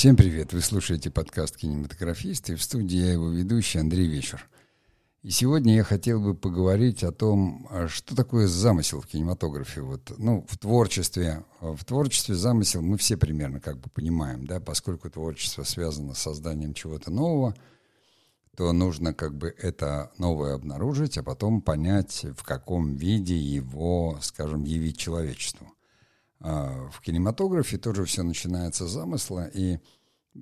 Всем привет! Вы слушаете подкаст «Кинематографисты». В студии я его ведущий Андрей Вечер. И сегодня я хотел бы поговорить о том, а что такое замысел в кинематографе. Вот, ну, в творчестве. В творчестве замысел мы все примерно как бы понимаем, да, поскольку творчество связано с созданием чего-то нового, то нужно как бы это новое обнаружить, а потом понять, в каком виде его, скажем, явить человечеству. А в кинематографе тоже все начинается с замысла, и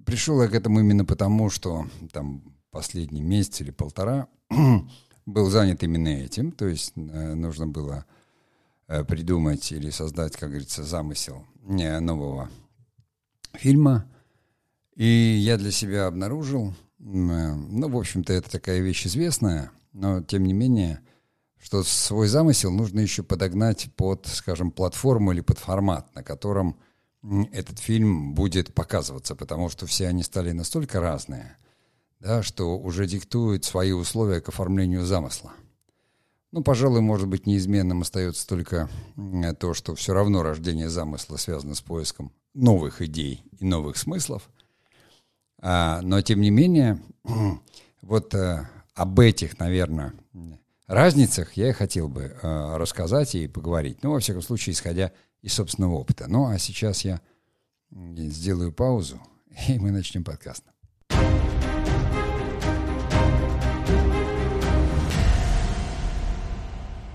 пришел я к этому именно потому, что там последний месяц или полтора был занят именно этим, то есть э, нужно было э, придумать или создать, как говорится, замысел нового фильма. И я для себя обнаружил, э, ну, в общем-то, это такая вещь известная, но тем не менее – что свой замысел нужно еще подогнать под, скажем, платформу или под формат, на котором этот фильм будет показываться, потому что все они стали настолько разные, да, что уже диктуют свои условия к оформлению замысла. Ну, пожалуй, может быть, неизменным остается только то, что все равно рождение замысла связано с поиском новых идей и новых смыслов. А, но, тем не менее, вот а, об этих, наверное, разницах я хотел бы э, рассказать и поговорить. Ну, во всяком случае, исходя из собственного опыта. Ну, а сейчас я сделаю паузу, и мы начнем подкаст.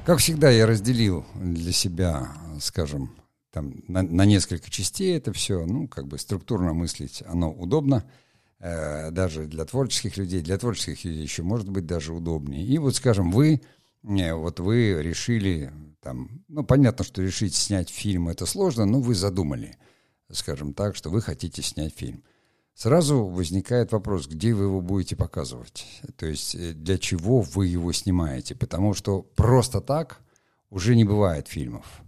Как всегда, я разделил для себя, скажем, там, на, на несколько частей это все. Ну, как бы структурно мыслить оно удобно. Э, даже для творческих людей, для творческих людей еще может быть даже удобнее. И вот, скажем, вы, не, вот вы решили, там, ну, понятно, что решить снять фильм это сложно, но вы задумали, скажем так, что вы хотите снять фильм. Сразу возникает вопрос, где вы его будете показывать, то есть э, для чего вы его снимаете, потому что просто так уже не бывает фильмов.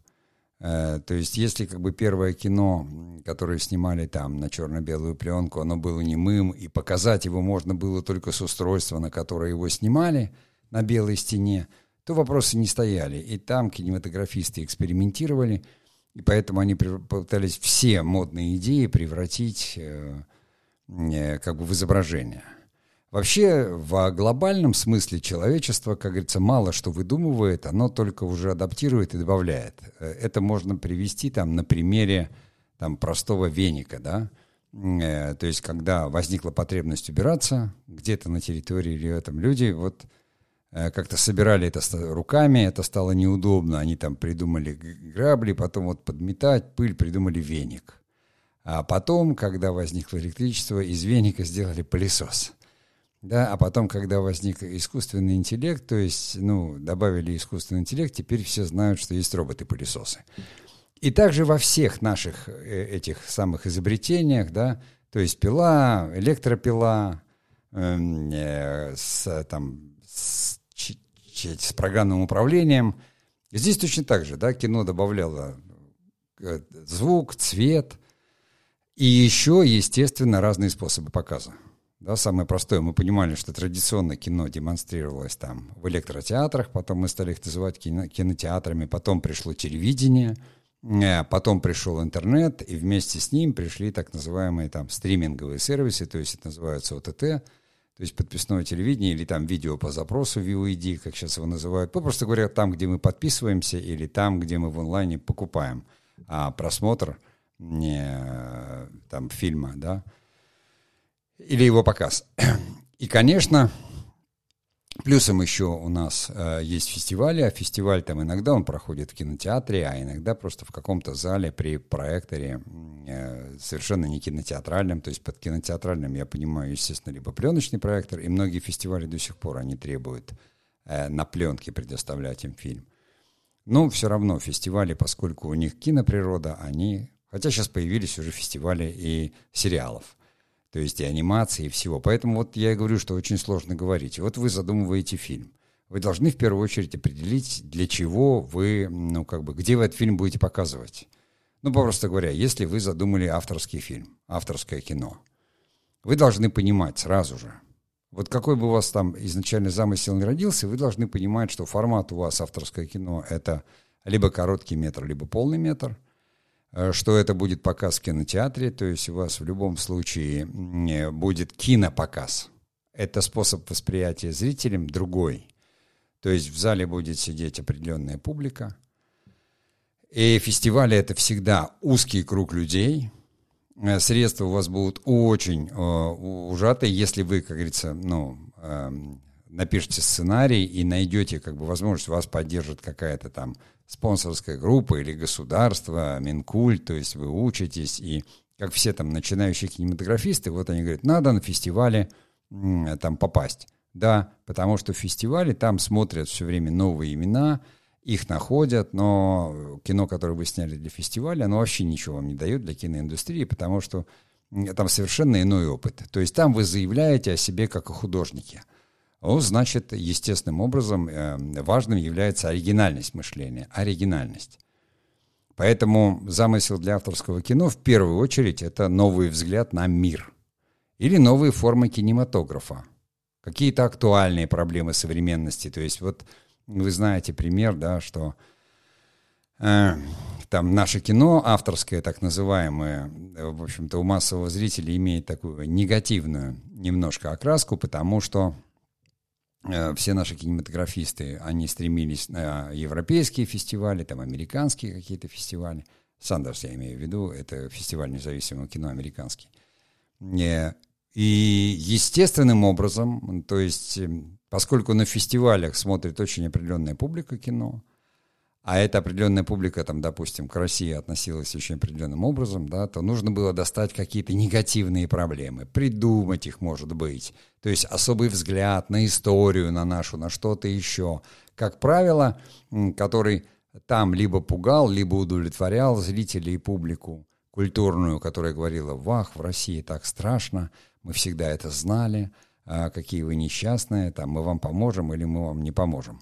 Э, то есть, если как бы первое кино, которое снимали там на черно-белую пленку, оно было немым, и показать его можно было только с устройства, на которое его снимали, на белой стене, то вопросы не стояли. И там кинематографисты экспериментировали, и поэтому они пытались все модные идеи превратить э, э, как бы в изображение. Вообще, в глобальном смысле человечество, как говорится, мало что выдумывает, оно только уже адаптирует и добавляет. Э, это можно привести там на примере там, простого веника, да, э, то есть когда возникла потребность убираться где-то на территории или там люди вот э, как-то собирали это руками, это стало неудобно, они там придумали грабли, потом вот подметать пыль придумали веник. А потом, когда возникло электричество, из веника сделали пылесос – да, а потом, когда возник искусственный интеллект, то есть, ну, добавили искусственный интеллект, теперь все знают, что есть роботы-пылесосы. И также во всех наших э, этих самых изобретениях, да, то есть пила, электропила, эм, э, с, там, с, ч, ч, с программным управлением. Здесь точно так же, да, кино добавляло э, звук, цвет и еще, естественно, разные способы показа. Да, самое простое, мы понимали, что традиционно кино демонстрировалось там в электротеатрах, потом мы стали их называть кино, кинотеатрами, потом пришло телевидение, э, потом пришел интернет, и вместе с ним пришли так называемые там стриминговые сервисы, то есть это называется ОТТ, то есть подписное телевидение или там видео по запросу VOD, как сейчас его называют. Просто говоря, там, где мы подписываемся или там, где мы в онлайне покупаем а просмотр не, э, там, фильма, да, или его показ. И, конечно, плюсом еще у нас э, есть фестивали, а фестиваль там иногда он проходит в кинотеатре, а иногда просто в каком-то зале при проекторе э, совершенно не кинотеатральном, то есть под кинотеатральным я понимаю, естественно, либо пленочный проектор, и многие фестивали до сих пор они требуют э, на пленке предоставлять им фильм. Но все равно фестивали, поскольку у них киноприрода, они, хотя сейчас появились уже фестивали и сериалов – то есть и анимации, и всего. Поэтому вот я и говорю, что очень сложно говорить. Вот вы задумываете фильм. Вы должны в первую очередь определить, для чего вы, ну, как бы, где вы этот фильм будете показывать. Ну, попросту говоря, если вы задумали авторский фильм, авторское кино, вы должны понимать сразу же, вот какой бы у вас там изначально замысел не родился, вы должны понимать, что формат у вас авторское кино — это либо короткий метр, либо полный метр — что это будет показ в кинотеатре, то есть у вас в любом случае будет кинопоказ. Это способ восприятия зрителям другой. То есть в зале будет сидеть определенная публика. И фестивали это всегда узкий круг людей. Э, средства у вас будут очень э, ужатые, если вы, как говорится, ну, э, напишите сценарий и найдете как бы возможность, вас поддержит какая-то там спонсорская группа или государство, Минкульт, то есть вы учитесь, и как все там начинающие кинематографисты, вот они говорят, надо на фестивале там попасть. Да, потому что в фестивале там смотрят все время новые имена, их находят, но кино, которое вы сняли для фестиваля, оно вообще ничего вам не дает для киноиндустрии, потому что там совершенно иной опыт. То есть там вы заявляете о себе как о художнике. Ну, значит, естественным образом э, важным является оригинальность мышления, оригинальность. Поэтому замысел для авторского кино в первую очередь это новый взгляд на мир или новые формы кинематографа, какие-то актуальные проблемы современности. То есть вот вы знаете пример, да, что э, там наше кино авторское, так называемое, в общем-то у массового зрителя имеет такую негативную немножко окраску, потому что все наши кинематографисты, они стремились на европейские фестивали, там американские какие-то фестивали. Сандерс, я имею в виду, это фестиваль независимого кино американский. Э, и естественным образом, то есть эм, поскольку на фестивалях смотрит очень определенная публика кино, а эта определенная публика, там, допустим, к России относилась очень определенным образом, да, то нужно было достать какие-то негативные проблемы, придумать их, может быть. То есть особый взгляд на историю, на нашу, на что-то еще. Как правило, который там либо пугал, либо удовлетворял зрителей и публику культурную, которая говорила, вах, в России так страшно, мы всегда это знали, а какие вы несчастные, там, мы вам поможем или мы вам не поможем.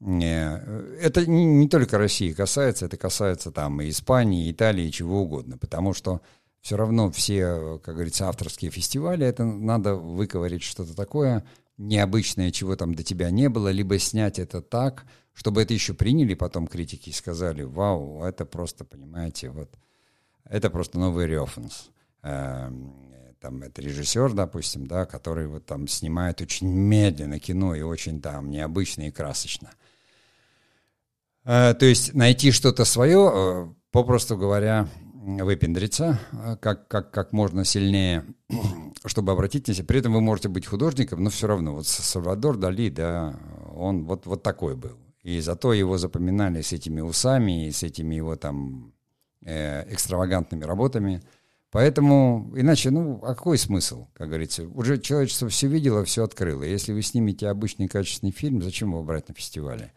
Это не, только России касается, это касается там и Испании, и Италии, чего угодно, потому что все равно все, как говорится, авторские фестивали, это надо выковырять что-то такое необычное, чего там до тебя не было, либо снять это так, чтобы это еще приняли потом критики и сказали, вау, это просто, понимаете, вот, это просто новый референс. Эм, там это режиссер, допустим, да, который вот там снимает очень медленно кино и очень там необычно и красочно. Э, то есть найти что-то свое, э, попросту говоря, выпендриться э, как, как, как можно сильнее, чтобы обратить на себя. При этом вы можете быть художником, но все равно. Вот Сальвадор Дали, да, он вот, вот такой был. И зато его запоминали с этими усами и с этими его там э, экстравагантными работами. Поэтому, иначе, ну, а какой смысл, как говорится? Уже человечество все видело, все открыло. Если вы снимете обычный качественный фильм, зачем его брать на фестивале?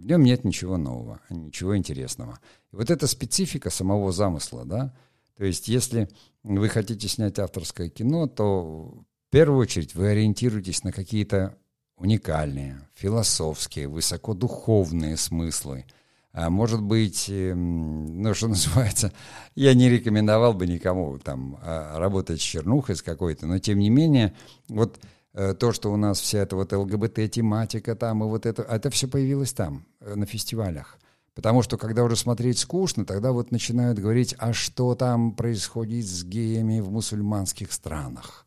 В нем нет ничего нового, ничего интересного. И вот эта специфика самого замысла, да, то есть если вы хотите снять авторское кино, то в первую очередь вы ориентируетесь на какие-то уникальные, философские, высокодуховные смыслы. А может быть, эм, ну, что называется, я не рекомендовал бы никому там а, работать с чернухой с какой-то, но тем не менее, вот то, что у нас вся эта вот ЛГБТ-тематика там, и вот это, это все появилось там, э, на фестивалях. Потому что, когда уже смотреть скучно, тогда вот начинают говорить, а что там происходит с геями в мусульманских странах?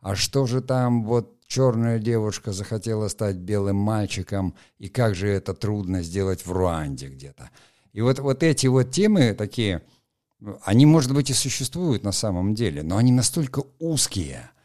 А что же там вот черная девушка захотела стать белым мальчиком, и как же это трудно сделать в Руанде где-то? И вот, вот эти вот темы такие, они, может быть, и существуют на самом деле, но они настолько узкие –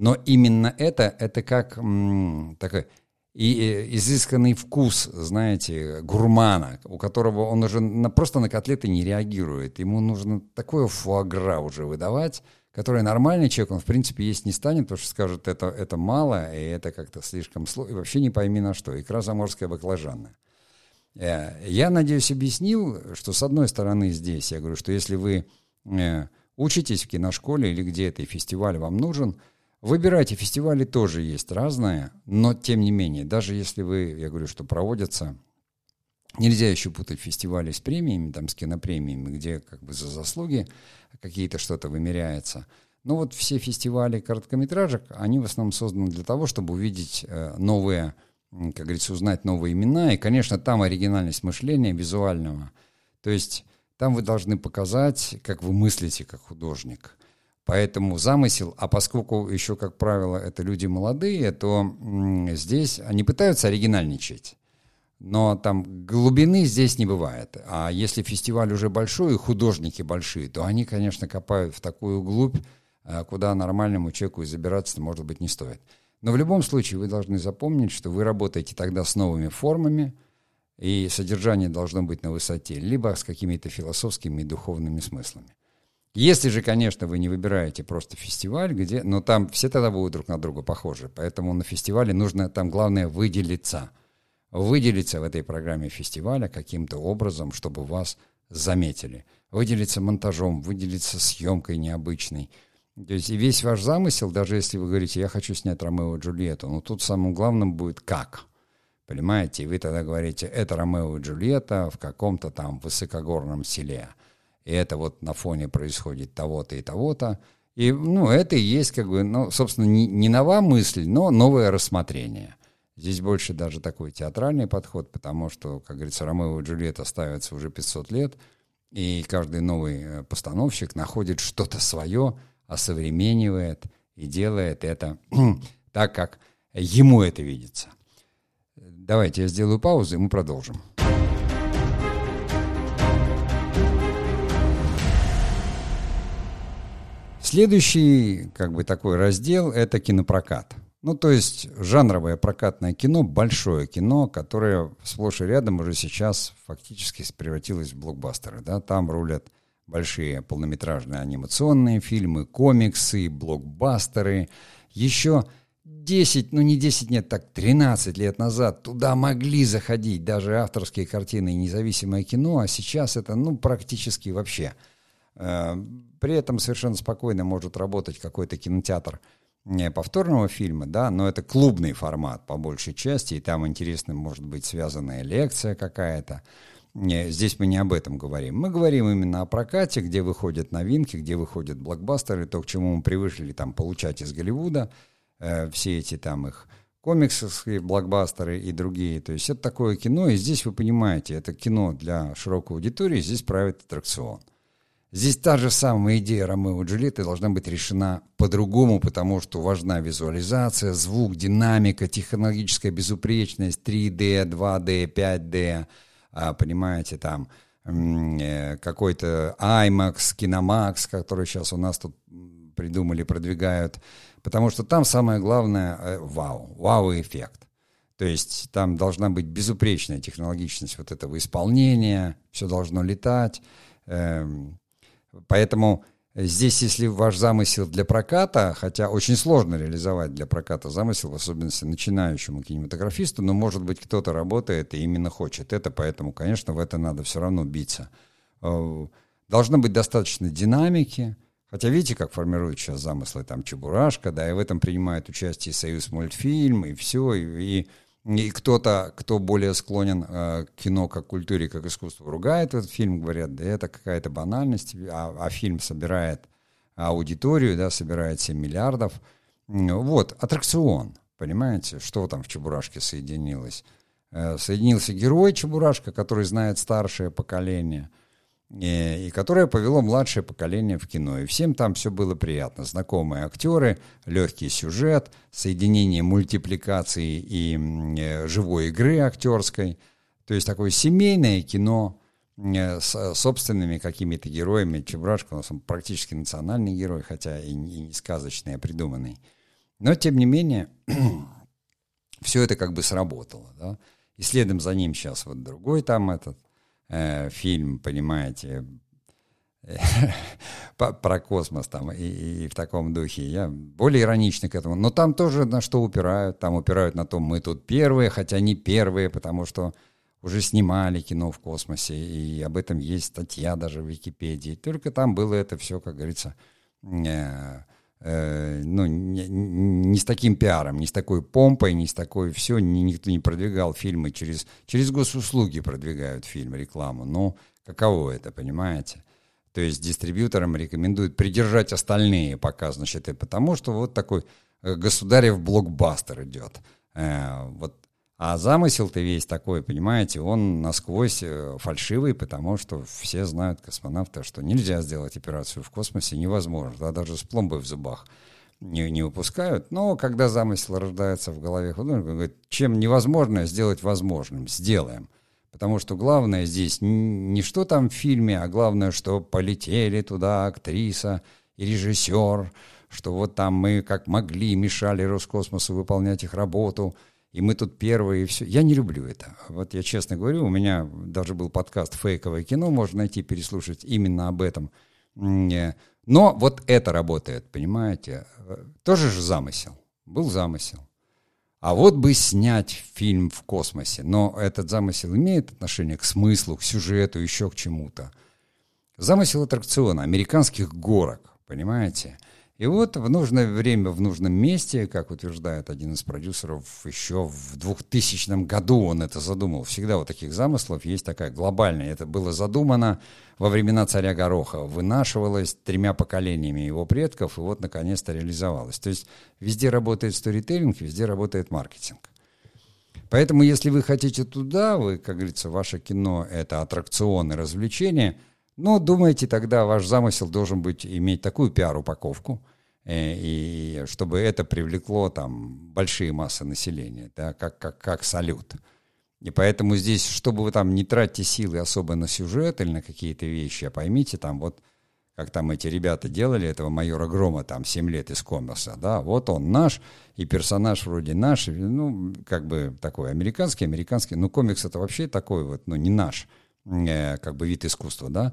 но именно это, это как м, такой и изысканный вкус, знаете, гурмана, у которого он уже на, просто на котлеты не реагирует. Ему нужно такое фуагра уже выдавать, которое нормальный человек, он в принципе есть не станет, потому что скажет, это, это мало, и это как-то слишком сложно, и вообще не пойми на что. Икра заморская баклажанная. Э, я, надеюсь, объяснил, что с одной стороны здесь, я говорю, что если вы э, учитесь в киношколе или где-то, и фестиваль вам нужен – Выбирайте, фестивали тоже есть разные, но тем не менее, даже если вы, я говорю, что проводятся, нельзя еще путать фестивали с премиями, там, с кинопремиями, где как бы за заслуги какие-то что-то вымеряется. Но вот все фестивали короткометражек, они в основном созданы для того, чтобы увидеть э, новые, как говорится, узнать новые имена. И, конечно, там оригинальность мышления визуального. То есть Там вы должны показать, как вы мыслите как художник. Поэтому замысел, а поскольку еще, как правило, это люди молодые, то здесь они пытаются оригинальничать. Но там глубины здесь не бывает. А если фестиваль уже большой и художники большие, то они, конечно, копают в такую глубь, а, куда нормальному человеку забираться может быть не стоит. Но в любом случае вы должны запомнить, что вы работаете тогда с новыми формами, и содержание должно быть на высоте, либо с какими-то философскими и духовными смыслами. Если же, конечно, вы не выбираете просто фестиваль, где, но там все тогда будут друг на друга похожи, поэтому на фестивале нужно там главное выделиться, выделиться в этой программе фестиваля каким-то образом, чтобы вас заметили, выделиться монтажом, выделиться съемкой необычной. То есть и весь ваш замысел, даже если вы говорите, я хочу снять Ромео и Джульетту, но тут самым главным будет как. Понимаете? И вы тогда говорите, это Ромео и Джульетта в каком-то там высокогорном селе. И это вот на фоне происходит того-то и того-то. И, ну, это и есть, как бы, ну, собственно, не, не нова мысль, но новое рассмотрение. Здесь больше даже такой театральный подход, потому что, как говорится, Ромео и Джульетта ставятся уже 500 лет, и каждый новый э, постановщик находит что-то свое, осовременивает и делает это так, как ему это видится. Давайте я сделаю паузу, и мы продолжим. Следующий, как бы такой раздел, это кинопрокат. Ну, то есть жанровое прокатное кино, большое кино, которое сплошь и рядом уже сейчас фактически превратилось в блокбастеры. Да? Там рулят большие полнометражные анимационные фильмы, комиксы, блокбастеры. Еще 10, ну не 10, нет, так 13 лет назад туда могли заходить даже авторские картины и независимое кино, а сейчас это, ну, практически вообще. Э, при этом совершенно спокойно может работать какой-то кинотеатр не повторного фильма, да, но это клубный формат по большей части, и там интересно может быть связанная лекция какая-то. Здесь мы не об этом говорим. Мы говорим именно о прокате, где выходят новинки, где выходят блокбастеры, то, к чему мы привыкли там получать из Голливуда, э, все эти там их комиксовские блокбастеры и другие. То есть это такое кино, и здесь вы понимаете, это кино для широкой аудитории, здесь правит аттракцион. Здесь та же самая идея Ромео и Джульетты должна быть решена по-другому, потому что важна визуализация, звук, динамика, технологическая безупречность, 3D, 2D, 5D, а, понимаете, там э, какой-то IMAX, Киномакс, который сейчас у нас тут придумали, продвигают, потому что там самое главное э, вау, вау-эффект. То есть там должна быть безупречная технологичность вот этого исполнения, все должно летать. Эм, Поэтому здесь, если ваш замысел для проката, хотя очень сложно реализовать для проката замысел, в особенности начинающему кинематографисту, но, может быть, кто-то работает и именно хочет это, поэтому, конечно, в это надо все равно биться. Э, должно быть достаточно динамики, Хотя видите, как формируют сейчас замыслы там Чебурашка, да, и в этом принимает участие Союз мультфильм, и все, и, и и кто-то, кто более склонен э, к кино как культуре, как искусству, ругает этот фильм, говорят, да это какая-то банальность, а, а фильм собирает аудиторию, да, собирает 7 миллиардов. Вот, аттракцион, понимаете, что там в Чебурашке соединилось? Э, соединился герой Чебурашка, который знает старшее поколение – и, и которое повело младшее поколение в кино. И всем там все было приятно. Знакомые актеры, легкий сюжет, соединение мультипликации и э, живой игры актерской. То есть такое семейное кино э, с собственными какими-то героями. Чебурашка у нас он практически национальный герой, хотя и, и не сказочный, а придуманный. Но, тем не менее, все это как бы сработало. Да? И следом за ним сейчас вот другой там этот э, фильм, понимаете, про космос там и, и в таком духе. Я более ироничный к этому. Но там тоже на что упирают. Там упирают на то, мы тут первые, хотя не первые, потому что уже снимали кино в космосе, и об этом есть статья даже в Википедии. Только там было это все, как говорится, э, э, ну, не, не с таким пиаром, не с такой помпой, не с такой все, ни, никто не продвигал фильмы через, через госуслуги продвигают фильм, рекламу. Ну, каково это, понимаете? То есть дистрибьюторам рекомендуют придержать остальные пока, значит, и потому что вот такой э, государев блокбастер идет. Э, вот А замысел-то весь такой, понимаете, он насквозь э, фальшивый, потому что все знают космонавты, что нельзя сделать операцию в космосе, невозможно, да, даже с пломбой в зубах не, не выпускают. Но когда замысел рождается в голове художника, говорит, чем невозможно сделать возможным, сделаем. Потому что главное здесь не что там в фильме, а главное, что полетели туда актриса и режиссер, что вот там мы как могли мешали Роскосмосу выполнять их работу – и мы тут первые, и все. Я не люблю это. Вот я честно говорю, у меня даже был подкаст «Фейковое кино», можно найти, переслушать именно об этом. Э, но вот это работает, понимаете? Тоже же замысел. Был замысел. А вот бы снять фильм в космосе. Но этот замысел имеет отношение к смыслу, к сюжету, еще к чему-то. Замысел аттракциона, американских горок, понимаете? И вот в нужное время, в нужном месте, как утверждает один из продюсеров, еще в 2000 году он это задумал. Всегда у таких замыслов есть такая глобальная. Это было задумано во времена царя Гороха, вынашивалось тремя поколениями его предков, и вот наконец-то реализовалось. То есть везде работает сторителлинг, везде работает маркетинг. Поэтому, если вы хотите туда, вы, как говорится, ваше кино — это аттракционы, развлечения — ну, думаете, тогда ваш замысел должен быть иметь такую пиар-упаковку, э, и чтобы это привлекло там большие массы населения, да, как, как, как салют. И поэтому здесь, чтобы вы там не тратите силы особо на сюжет или на какие-то вещи, а поймите там вот, как там эти ребята делали, этого майора Грома там 7 лет из комикса, да, вот он наш, и персонаж вроде наш, ну, как бы такой американский, американский, ну, комикс это вообще такой вот, ну, не наш – как бы вид искусства, да.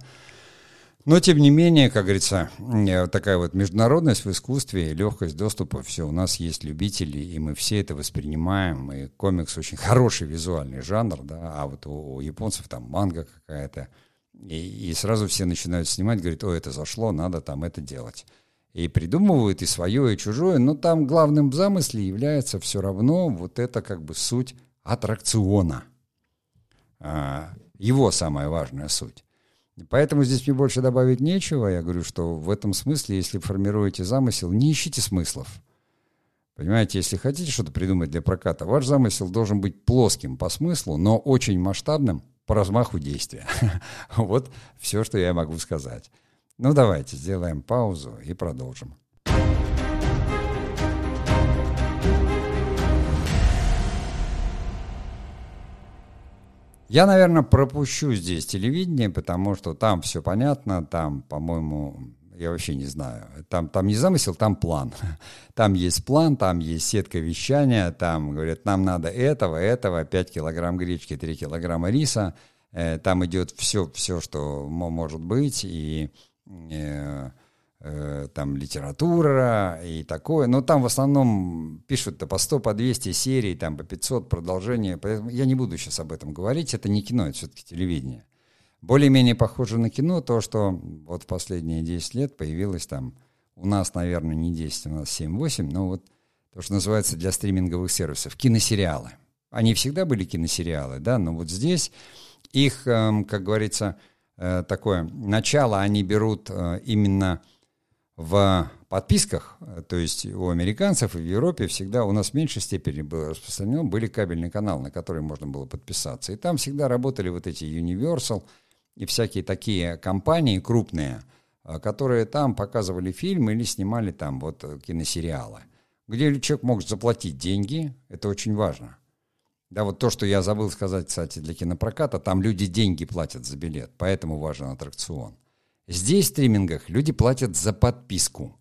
Но, тем не менее, как говорится, э, такая вот международность в искусстве, легкость доступа, все, у нас есть любители, и мы все это воспринимаем, и комикс очень хороший визуальный жанр, да, а вот у, у японцев там манга какая-то, и, и сразу все начинают снимать, говорят, о, это зашло, надо там это делать. И придумывают и свое, и чужое, но там главным замысле является все равно вот это как бы суть аттракциона. Его самая важная суть. Поэтому здесь мне больше добавить нечего. Я говорю, что в этом смысле, если формируете замысел, не ищите смыслов. Понимаете, если хотите что-то придумать для проката, ваш замысел должен быть плоским по смыслу, но очень масштабным по размаху действия. Вот все, что я могу сказать. Ну давайте сделаем паузу и продолжим. Я, наверное, пропущу здесь телевидение, потому что там все понятно, там, по-моему, я вообще не знаю. Там, там не замысел, там план. Там есть план, там есть сетка вещания, там говорят, нам надо этого, этого, 5 килограмм гречки, 3 килограмма риса. Э, там идет все, все, что может быть, и э, Э, там литература и такое, но там в основном пишут-то по 100, по 200 серий, там по 500 продолжения, я не буду сейчас об этом говорить, это не кино, это все-таки телевидение. Более-менее похоже на кино то, что вот в последние 10 лет появилось там, у нас, наверное, не 10, у нас 7-8, но вот то, что называется для стриминговых сервисов, киносериалы. Они всегда были киносериалы, да, но вот здесь их, эм, как говорится, э, такое начало они берут э, именно в подписках, то есть у американцев и в Европе всегда у нас в меньшей степени было распространено, были кабельные каналы, на которые можно было подписаться. И там всегда работали вот эти Universal и всякие такие компании крупные, а, которые там показывали фильмы или снимали там вот киносериалы, где человек мог заплатить деньги, это очень важно. Да, вот то, что я забыл сказать, кстати, для кинопроката, там люди деньги платят за билет, поэтому важен аттракцион. Здесь в стримингах люди платят за подписку.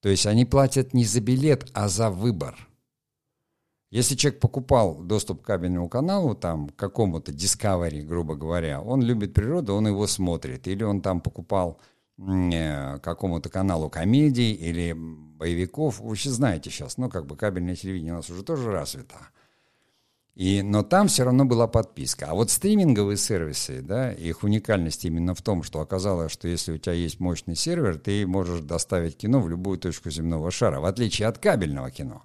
То есть они платят не за билет, а за выбор. Если человек покупал доступ к кабельному каналу, там, к какому-то Discovery, грубо говоря, он любит природу, он его смотрит. Или он там покупал э, какому-то каналу комедий или боевиков. Вы вообще знаете сейчас, ну, как бы кабельное телевидение у нас уже тоже развито. И, но там все равно была подписка. А вот стриминговые сервисы, да, их уникальность именно в том, что оказалось, что если у тебя есть мощный сервер, ты можешь доставить кино в любую точку земного шара, в отличие от кабельного кино.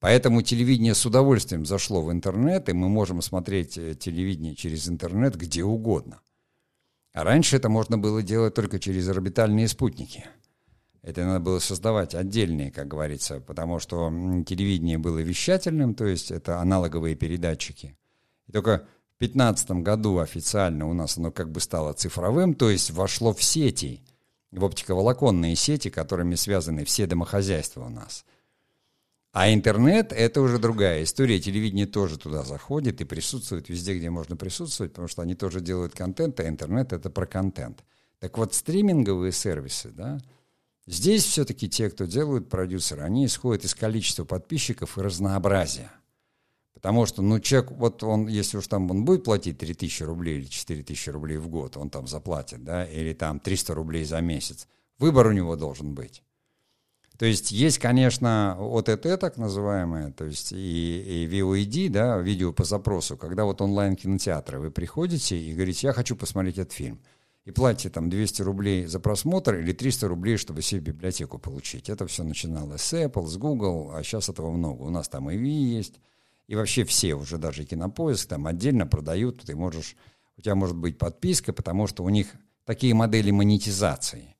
Поэтому телевидение с удовольствием зашло в интернет, и мы можем смотреть э, телевидение через интернет где угодно. А раньше это можно было делать только через орбитальные спутники – Это надо было создавать отдельные, как говорится, потому что телевидение было вещательным, то есть это аналоговые передатчики. И только в 2015 году официально у нас оно как бы стало цифровым, то есть вошло в сети, в оптиковолоконные сети, которыми связаны все домохозяйства у нас – а интернет — это уже другая история. Телевидение тоже туда заходит и присутствует везде, где можно присутствовать, потому что они тоже делают контент, а интернет — это про контент. Так вот, стриминговые сервисы, да, здесь все-таки те, кто делают продюсеры, они исходят из количества подписчиков и разнообразия. Потому что, ну, человек, вот он, если уж там он будет платить 3000 рублей или 4000 рублей в год, он там заплатит, да, или там 300 рублей за месяц, выбор у него должен быть. То есть есть, конечно, ОТТ так называемое, то есть и, и VOD, да, видео по запросу, когда вот онлайн-кинотеатры, вы приходите и говорите, я хочу посмотреть этот фильм. И платите там 200 рублей за просмотр или 300 рублей, чтобы себе библиотеку получить. Это все начиналось с Apple, с Google, а сейчас этого много. У нас там и V есть, и вообще все, уже даже кинопоиск там отдельно продают, ты можешь, у тебя может быть подписка, потому что у них такие модели монетизации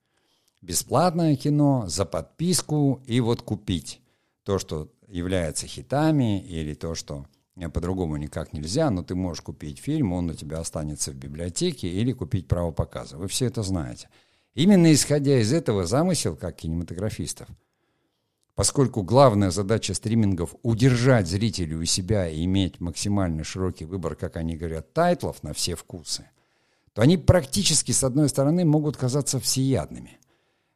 бесплатное кино за подписку и вот купить то, что является хитами или то, что по-другому никак нельзя, но ты можешь купить фильм, он у тебя останется в библиотеке или купить право показа. Вы все это знаете. Именно исходя из этого замысел, как кинематографистов, поскольку главная задача стримингов — удержать зрителя у себя и иметь максимально широкий выбор, как они говорят, тайтлов на все вкусы, то они практически, с одной стороны, могут казаться всеядными —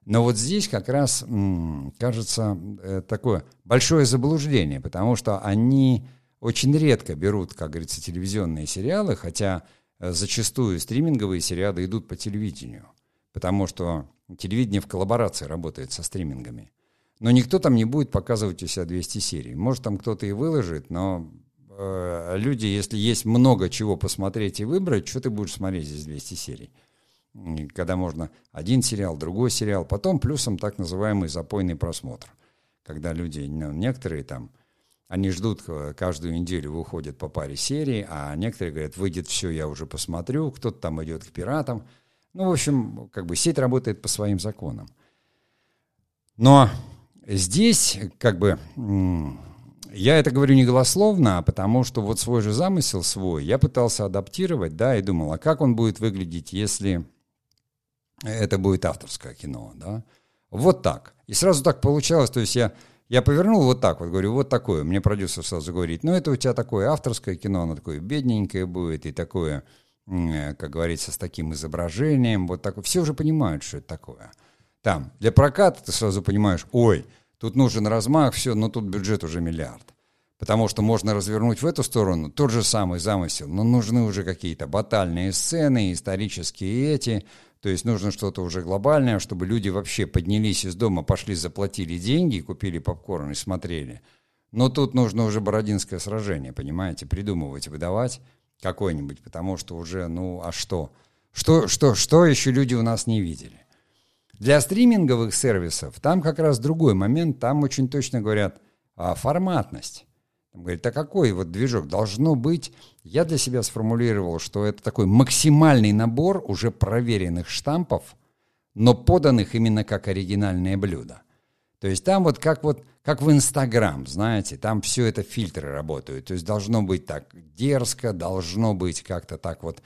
но вот здесь как раз, кажется, э, такое большое заблуждение, потому что они очень редко берут, как говорится, телевизионные сериалы, хотя э, зачастую стриминговые сериалы идут по телевидению, потому что телевидение в коллаборации работает со стримингами. Но никто там не будет показывать у себя 200 серий. Может, там кто-то и выложит, но э, люди, если есть много чего посмотреть и выбрать, что ты будешь смотреть здесь 200 серий? когда можно один сериал, другой сериал, потом плюсом так называемый запойный просмотр, когда люди, ну, некоторые там, они ждут, э, каждую неделю выходят по паре серий, а некоторые говорят, выйдет все, я уже посмотрю, кто-то там идет к пиратам. Ну, в общем, как бы сеть работает по своим законам. Но здесь, как бы, я это говорю не голословно, а потому что вот свой же замысел свой я пытался адаптировать, да, и думал, а как он будет выглядеть, если это будет авторское кино, да. Вот так. И сразу так получалось, то есть я, я повернул вот так вот, говорю, вот такое. Мне продюсер сразу говорит, ну это у тебя такое авторское кино, оно такое бедненькое будет, и такое, как говорится, с таким изображением, вот такое. Все уже понимают, что это такое. Там, для проката ты сразу понимаешь, ой, тут нужен размах, все, но тут бюджет уже миллиард. Потому что можно развернуть в эту сторону тот же самый замысел, но нужны уже какие-то батальные сцены, исторические эти, то есть нужно что-то уже глобальное, чтобы люди вообще поднялись из дома, пошли, заплатили деньги, купили попкорн и смотрели. Но тут нужно уже Бородинское сражение, понимаете, придумывать, выдавать какое-нибудь, потому что уже, ну, а что? Что, что, что еще люди у нас не видели? Для стриминговых сервисов там как раз другой момент, там очень точно говорят а, форматность. Говорит, а какой вот движок должно быть? Я для себя сформулировал, что это такой максимальный набор уже проверенных штампов, но поданных именно как оригинальное блюдо. То есть там вот как вот как в Инстаграм, знаете, там все это фильтры работают. То есть должно быть так дерзко, должно быть как-то так вот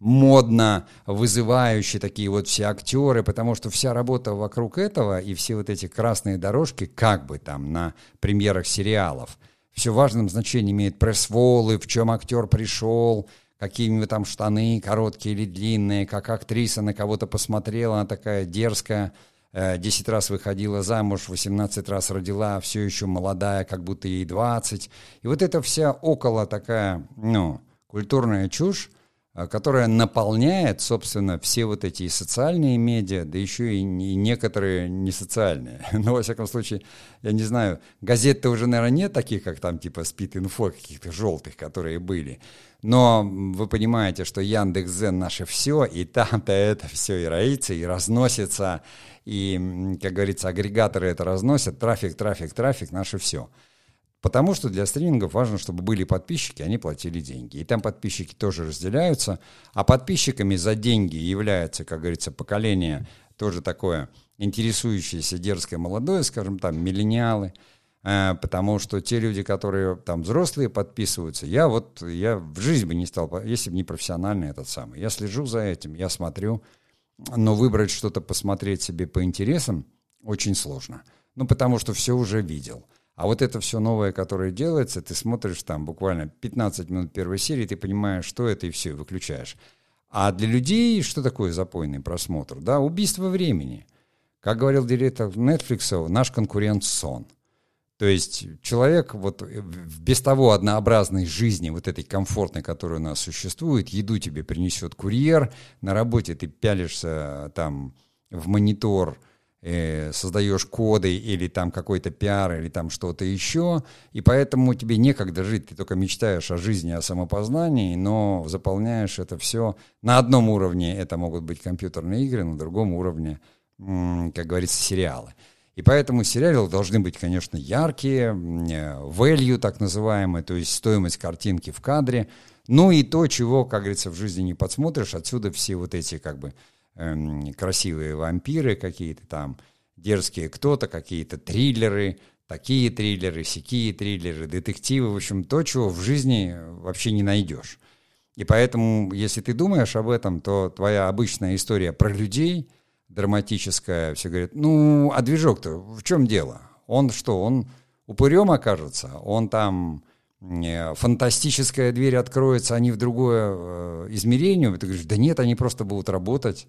модно, вызывающие такие вот все актеры, потому что вся работа вокруг этого и все вот эти красные дорожки, как бы там на премьерах сериалов, все важным значением имеет пресс-волы, в чем актер пришел, какие там штаны, короткие или длинные, как актриса на кого-то посмотрела, она такая дерзкая, 10 э, раз выходила замуж, 18 раз родила, все еще молодая, как будто ей 20. И вот это вся около такая, ну, культурная чушь, а, которая наполняет, собственно, все вот эти социальные медиа, да еще и, и некоторые не социальные. Но, во всяком случае, я не знаю, газет-то уже, наверное, нет таких, как там типа Спид-Инфо, каких-то желтых, которые были. Но вы понимаете, что Яндекс.Зен наше все, и там-то это все и роится, и разносится, и, как говорится, агрегаторы это разносят, трафик, трафик, трафик, наше все. Потому что для стримингов важно, чтобы были подписчики, они платили деньги. И там подписчики тоже разделяются. А подписчиками за деньги является, как говорится, поколение тоже такое интересующееся, дерзкое, молодое, скажем там, миллениалы. Э, потому что те люди, которые там взрослые подписываются, я вот, я в жизни бы не стал, если бы не профессиональный этот самый. Я слежу за этим, я смотрю, но выбрать что-то посмотреть себе по интересам очень сложно. Ну, потому что все уже видел. А вот это все новое, которое делается, ты смотришь там буквально 15 минут первой серии, ты понимаешь, что это, и все, и выключаешь. А для людей что такое запойный просмотр? Да, убийство времени. Как говорил директор Netflix, наш конкурент сон. То есть человек вот без того однообразной жизни, вот этой комфортной, которая у нас существует, еду тебе принесет курьер, на работе ты пялишься там в монитор, э, создаешь коды или там какой-то пиар или там что-то еще, и поэтому тебе некогда жить, ты только мечтаешь о жизни, о самопознании, но заполняешь это все на одном уровне, это могут быть компьютерные игры, на другом уровне, как говорится, сериалы. И поэтому сериалы должны быть, конечно, яркие, value так называемые, то есть стоимость картинки в кадре, ну и то, чего, как говорится, в жизни не подсмотришь, отсюда все вот эти как бы эм, красивые вампиры какие-то там, дерзкие кто-то, какие-то триллеры, такие триллеры, сякие триллеры, детективы, в общем, то, чего в жизни вообще не найдешь. И поэтому, если ты думаешь об этом, то твоя обычная история про людей, драматическая, все говорят, ну, а движок-то в чем дело? Он что, он упырем окажется? Он там фантастическая дверь откроется, они в другое э, измерение. Ты говоришь, да нет, они просто будут работать,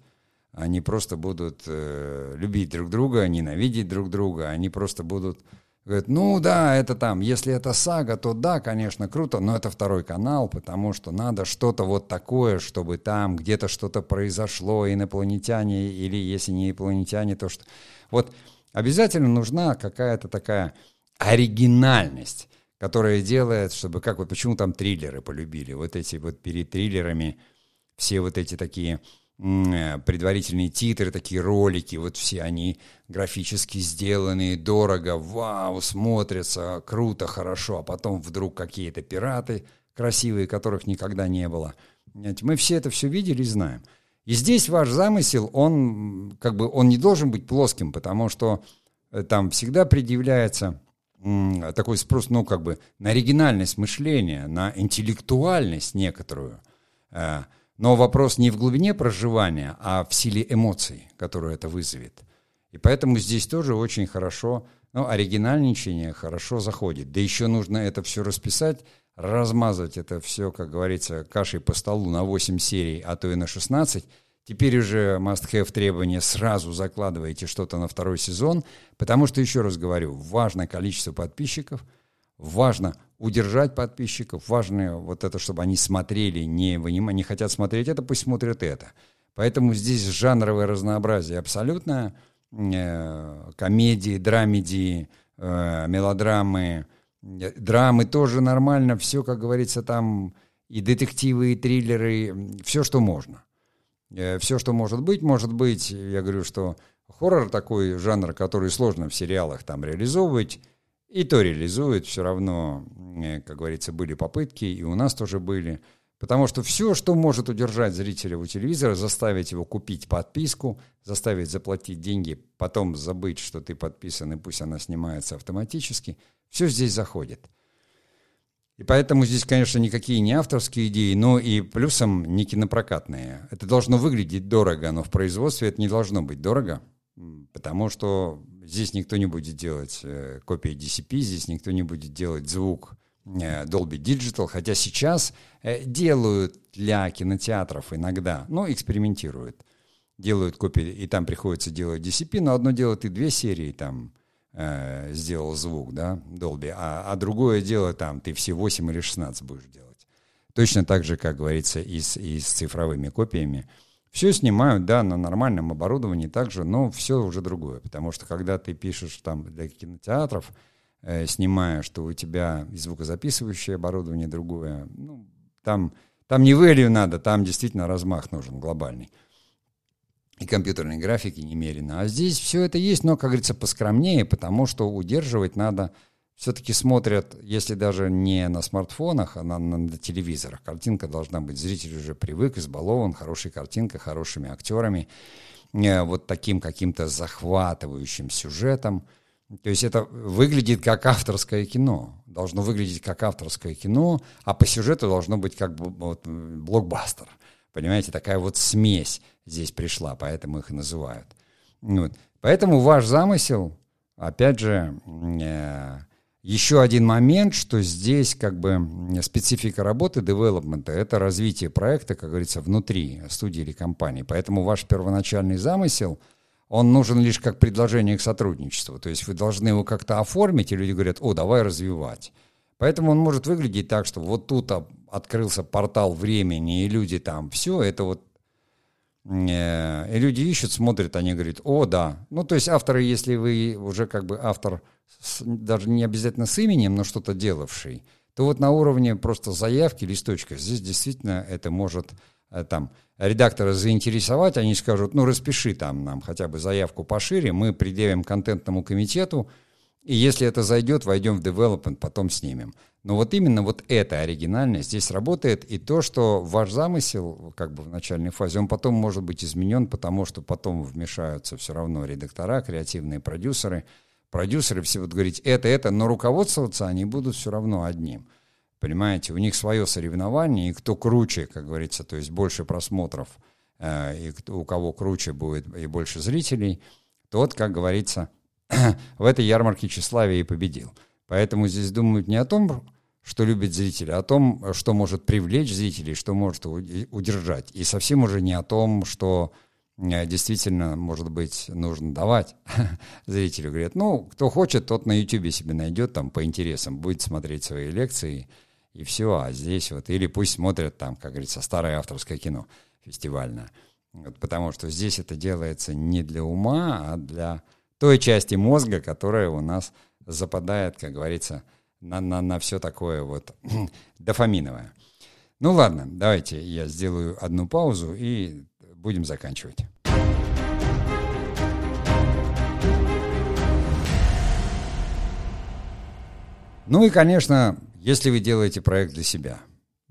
они просто будут э, любить друг друга, ненавидеть друг друга, они просто будут... Говорят, ну да, это там, если это сага, то да, конечно, круто, но это второй канал, потому что надо что-то вот такое, чтобы там где-то что-то произошло, инопланетяне, или если не инопланетяне, то что... Вот обязательно нужна какая-то такая оригинальность которая делает, чтобы как вот почему там триллеры полюбили, вот эти вот перед триллерами все вот эти такие предварительные титры, такие ролики, вот все они графически сделанные, дорого, вау, смотрятся, круто, хорошо, а потом вдруг какие-то пираты красивые, которых никогда не было. Мы все это все видели и знаем. И здесь ваш замысел, он как бы он не должен быть плоским, потому что э, там всегда предъявляется такой спрос, ну, как бы, на оригинальность мышления, на интеллектуальность некоторую. Но вопрос не в глубине проживания, а в силе эмоций, которую это вызовет. И поэтому здесь тоже очень хорошо, ну, оригинальничание хорошо заходит. Да еще нужно это все расписать, размазать это все, как говорится, кашей по столу на 8 серий, а то и на 16, Теперь уже must-have требования сразу закладываете что-то на второй сезон, потому что, еще раз говорю, важно количество подписчиков, важно удержать подписчиков, важно вот это, чтобы они смотрели, не, вынимая, не хотят смотреть это, пусть смотрят это. Поэтому здесь жанровое разнообразие абсолютно. Э, комедии, драмедии, э, мелодрамы, э, драмы тоже нормально, все, как говорится, там и детективы, и триллеры, все, что можно. Все, что может быть, может быть, я говорю, что хоррор такой жанр, который сложно в сериалах там реализовывать, и то реализует, все равно, э, как говорится, были попытки, и у нас тоже были. Потому что все, что может удержать зрителя у телевизора, заставить его купить подписку, заставить заплатить деньги, потом забыть, что ты подписан, и пусть она снимается автоматически, все здесь заходит. И поэтому здесь, конечно, никакие не авторские идеи, но и плюсом не кинопрокатные. Это должно выглядеть дорого, но в производстве это не должно быть дорого, потому что здесь никто не будет делать э, копии DCP, здесь никто не будет делать звук э, Dolby Digital, хотя сейчас э, делают для кинотеатров иногда, но экспериментируют. Делают копии, и там приходится делать DCP, но одно дело ты две серии там э, сделал звук, да, Dolby, а, а другое дело там, ты все 8 или 16 будешь делать. Точно так же, как говорится, и с, и с цифровыми копиями. Все снимают, да, на нормальном оборудовании также, но все уже другое, потому что когда ты пишешь там для кинотеатров, э, снимаешь, что у тебя и звукозаписывающее оборудование другое, ну, там, там не value надо, там действительно размах нужен глобальный. И компьютерной графики немерено. А здесь все это есть, но, как говорится, поскромнее, потому что удерживать надо все-таки смотрят, если даже не на смартфонах, а на, на телевизорах. Картинка должна быть, зритель уже привык, избалован, хорошая картинка, хорошими актерами, э, вот таким каким-то захватывающим сюжетом. То есть это выглядит как авторское кино. Должно выглядеть как авторское кино, а по сюжету должно быть как вот, блокбастер. Понимаете, такая вот смесь здесь пришла, поэтому их и называют. Вот. Поэтому ваш замысел, опять же, э, еще один момент, что здесь как бы специфика работы девелопмента – это развитие проекта, как говорится, внутри студии или компании. Поэтому ваш первоначальный замысел, он нужен лишь как предложение к сотрудничеству. То есть вы должны его как-то оформить, и люди говорят, о, давай развивать. Поэтому он может выглядеть так, что вот тут открылся портал времени, и люди там, все, это вот и люди ищут, смотрят, они говорят, о, да. Ну, то есть авторы, если вы уже как бы автор, с, даже не обязательно с именем, но что-то делавший, то вот на уровне просто заявки, листочка, здесь действительно это может э, там редактора заинтересовать, они скажут, ну, распиши там нам хотя бы заявку пошире, мы предъявим контентному комитету, и если это зайдет, войдем в development, потом снимем. Но вот именно вот эта оригинальность здесь работает, и то, что ваш замысел, как бы в начальной фазе, он потом может быть изменен, потому что потом вмешаются все равно редактора, креативные продюсеры. Продюсеры все будут говорить это, это, но руководствоваться они будут все равно одним. Понимаете, у них свое соревнование, и кто круче, как говорится, то есть больше просмотров, э, и у кого круче будет и больше зрителей, тот, как говорится, в этой ярмарке тщеславия и победил. Поэтому здесь думают не о том, что любит зритель, а о том, что может привлечь зрителей, что может удержать. И совсем уже не о том, что э, действительно, может быть, нужно давать зрителю. Говорят, ну, кто хочет, тот на YouTube себе найдет там по интересам, будет смотреть свои лекции, и все, а здесь вот, или пусть смотрят там, как говорится, старое авторское кино фестивальное. Вот, потому что здесь это делается не для ума, а для той части мозга, которая у нас западает, как говорится, на, на, на все такое вот дофаминовое. Ну ладно, давайте я сделаю одну паузу и будем заканчивать. Ну и, конечно, если вы делаете проект для себя,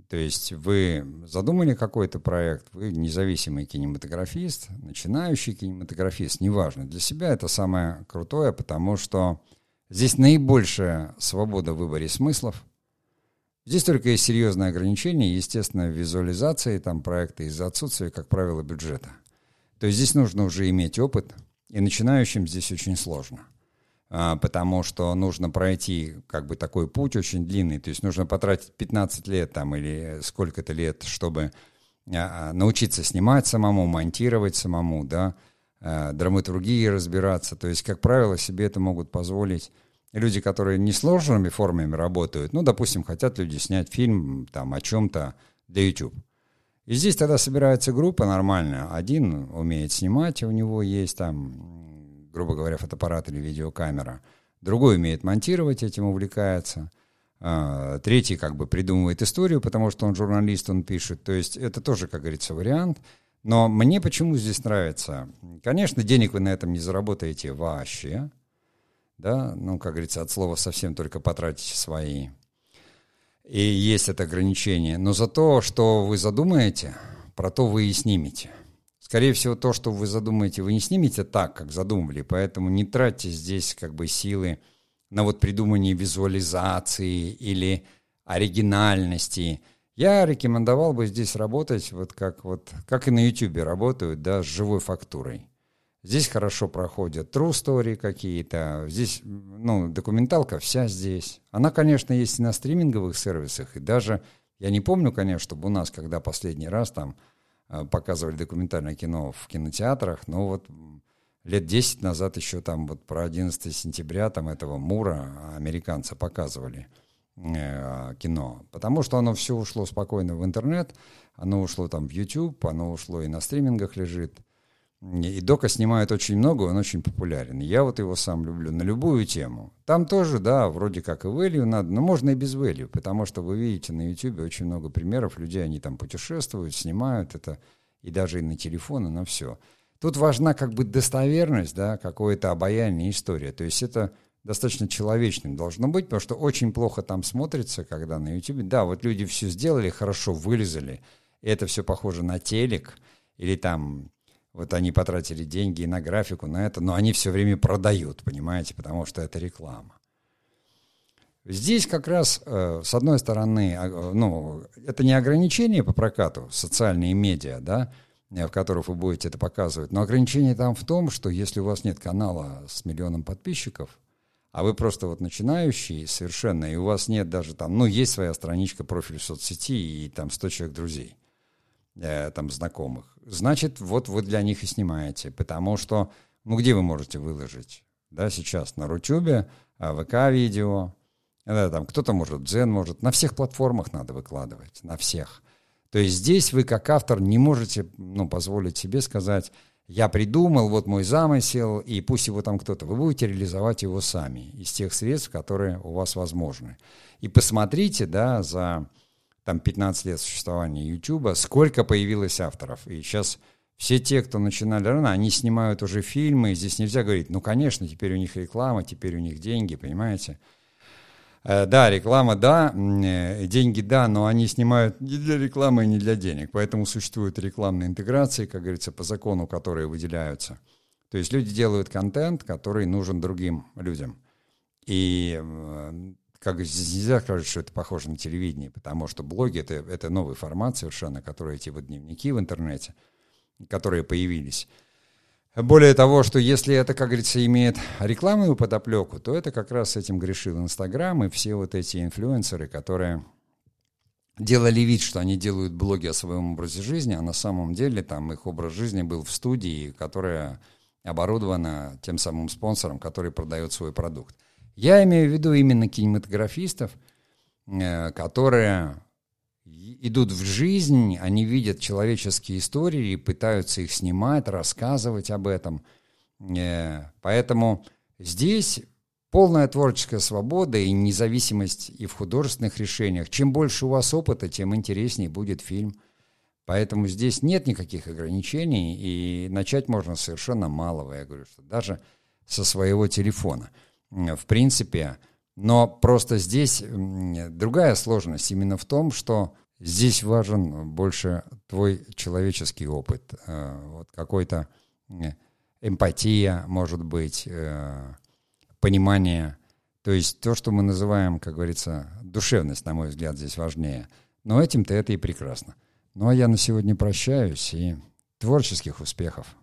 то есть вы задумали какой-то проект, вы независимый кинематографист, начинающий кинематографист, неважно, для себя это самое крутое, потому что Здесь наибольшая свобода в выборе смыслов. Здесь только есть серьезные ограничения, естественно, в визуализации там проекта из-за отсутствия, как правило, бюджета. То есть здесь нужно уже иметь опыт, и начинающим здесь очень сложно, потому что нужно пройти как бы такой путь очень длинный, то есть нужно потратить 15 лет там или сколько-то лет, чтобы а, а, научиться снимать самому, монтировать самому, да, драматургии разбираться. То есть, как правило, себе это могут позволить люди, которые не сложными формами работают. Ну, допустим, хотят люди снять фильм там о чем-то для YouTube. И здесь тогда собирается группа нормальная. Один умеет снимать, у него есть там, грубо говоря, фотоаппарат или видеокамера. Другой умеет монтировать, этим увлекается. А, третий как бы придумывает историю, потому что он журналист, он пишет. То есть это тоже, как говорится, вариант – но мне почему здесь нравится? Конечно, денег вы на этом не заработаете вообще. Да, ну, как говорится, от слова совсем только потратите свои. И есть это ограничение. Но за то, что вы задумаете, про то вы и снимете. Скорее всего, то, что вы задумаете, вы не снимете так, как задумывали. Поэтому не тратьте здесь как бы силы на вот придумание визуализации или оригинальности – я рекомендовал бы здесь работать, вот как, вот, как и на YouTube работают, да, с живой фактурой. Здесь хорошо проходят true story какие-то, здесь, ну, документалка вся здесь. Она, конечно, есть и на стриминговых сервисах, и даже, я не помню, конечно, чтобы у нас, когда последний раз там показывали документальное кино в кинотеатрах, но вот лет 10 назад еще там вот про 11 сентября там этого Мура американца показывали – э, кино, потому что оно все ушло спокойно в интернет, оно ушло там в YouTube, оно ушло и на стримингах лежит. И Дока снимает очень много, он очень популярен. Я вот его сам люблю на любую тему. Там тоже, да, вроде как и value надо, но можно и без value, потому что вы видите на YouTube очень много примеров людей, они там путешествуют, снимают это, и даже и на телефоны, на все. Тут важна как бы достоверность, да, какое-то обаяние, история. То есть это достаточно человечным должно быть, потому что очень плохо там смотрится, когда на YouTube, да, вот люди все сделали, хорошо вылезали, и это все похоже на телек, или там вот они потратили деньги на графику, на это, но они все время продают, понимаете, потому что это реклама. Здесь как раз, э, с одной стороны, а, ну, это не ограничение по прокату, социальные медиа, да, в которых вы будете это показывать, но ограничение там в том, что если у вас нет канала с миллионом подписчиков, а вы просто вот начинающий совершенно, и у вас нет даже там, ну, есть своя страничка, профиль в соцсети и там 100 человек друзей, э, там знакомых, значит, вот вы для них и снимаете, потому что, ну, где вы можете выложить, да, сейчас на Рутюбе, а, ВК-видео, да, там кто-то может, Дзен может, на всех платформах надо выкладывать, на всех. То есть здесь вы как автор не можете ну, позволить себе сказать, я придумал, вот мой замысел, и пусть его там кто-то. Вы будете реализовать его сами из тех средств, которые у вас возможны. И посмотрите, да, за там 15 лет существования YouTube, сколько появилось авторов. И сейчас все те, кто начинали рано, они снимают уже фильмы, здесь нельзя говорить, ну, конечно, теперь у них реклама, теперь у них деньги, понимаете? Э, да, реклама, да, э, деньги, да, но они снимают не для рекламы и не для денег. Поэтому существуют рекламные интеграции, как говорится, по закону, которые выделяются. То есть люди делают контент, который нужен другим людям. И э, как нельзя сказать, что это похоже на телевидение, потому что блоги это, это новый формат совершенно, которые эти вот дневники в интернете, которые появились. Более того, что если это, как говорится, имеет рекламную подоплеку, то это как раз с этим грешил Инстаграм и все вот эти инфлюенсеры, которые делали вид, что они делают блоги о своем образе жизни, а на самом деле там их образ жизни был в студии, которая оборудована тем самым спонсором, который продает свой продукт. Я имею в виду именно кинематографистов, э, которые идут в жизнь, они видят человеческие истории и пытаются их снимать, рассказывать об этом. Э, поэтому здесь полная творческая свобода и независимость и в художественных решениях. Чем больше у вас опыта, тем интереснее будет фильм. Поэтому здесь нет никаких ограничений, и начать можно совершенно малого, я говорю, что даже со своего телефона – в принципе. Но просто здесь другая сложность именно в том, что здесь важен больше твой человеческий опыт, э, вот какой-то эмпатия, может быть, э, понимание. То есть то, что мы называем, как говорится, душевность, на мой взгляд, здесь важнее. Но этим-то это и прекрасно. Ну а я на сегодня прощаюсь и творческих успехов.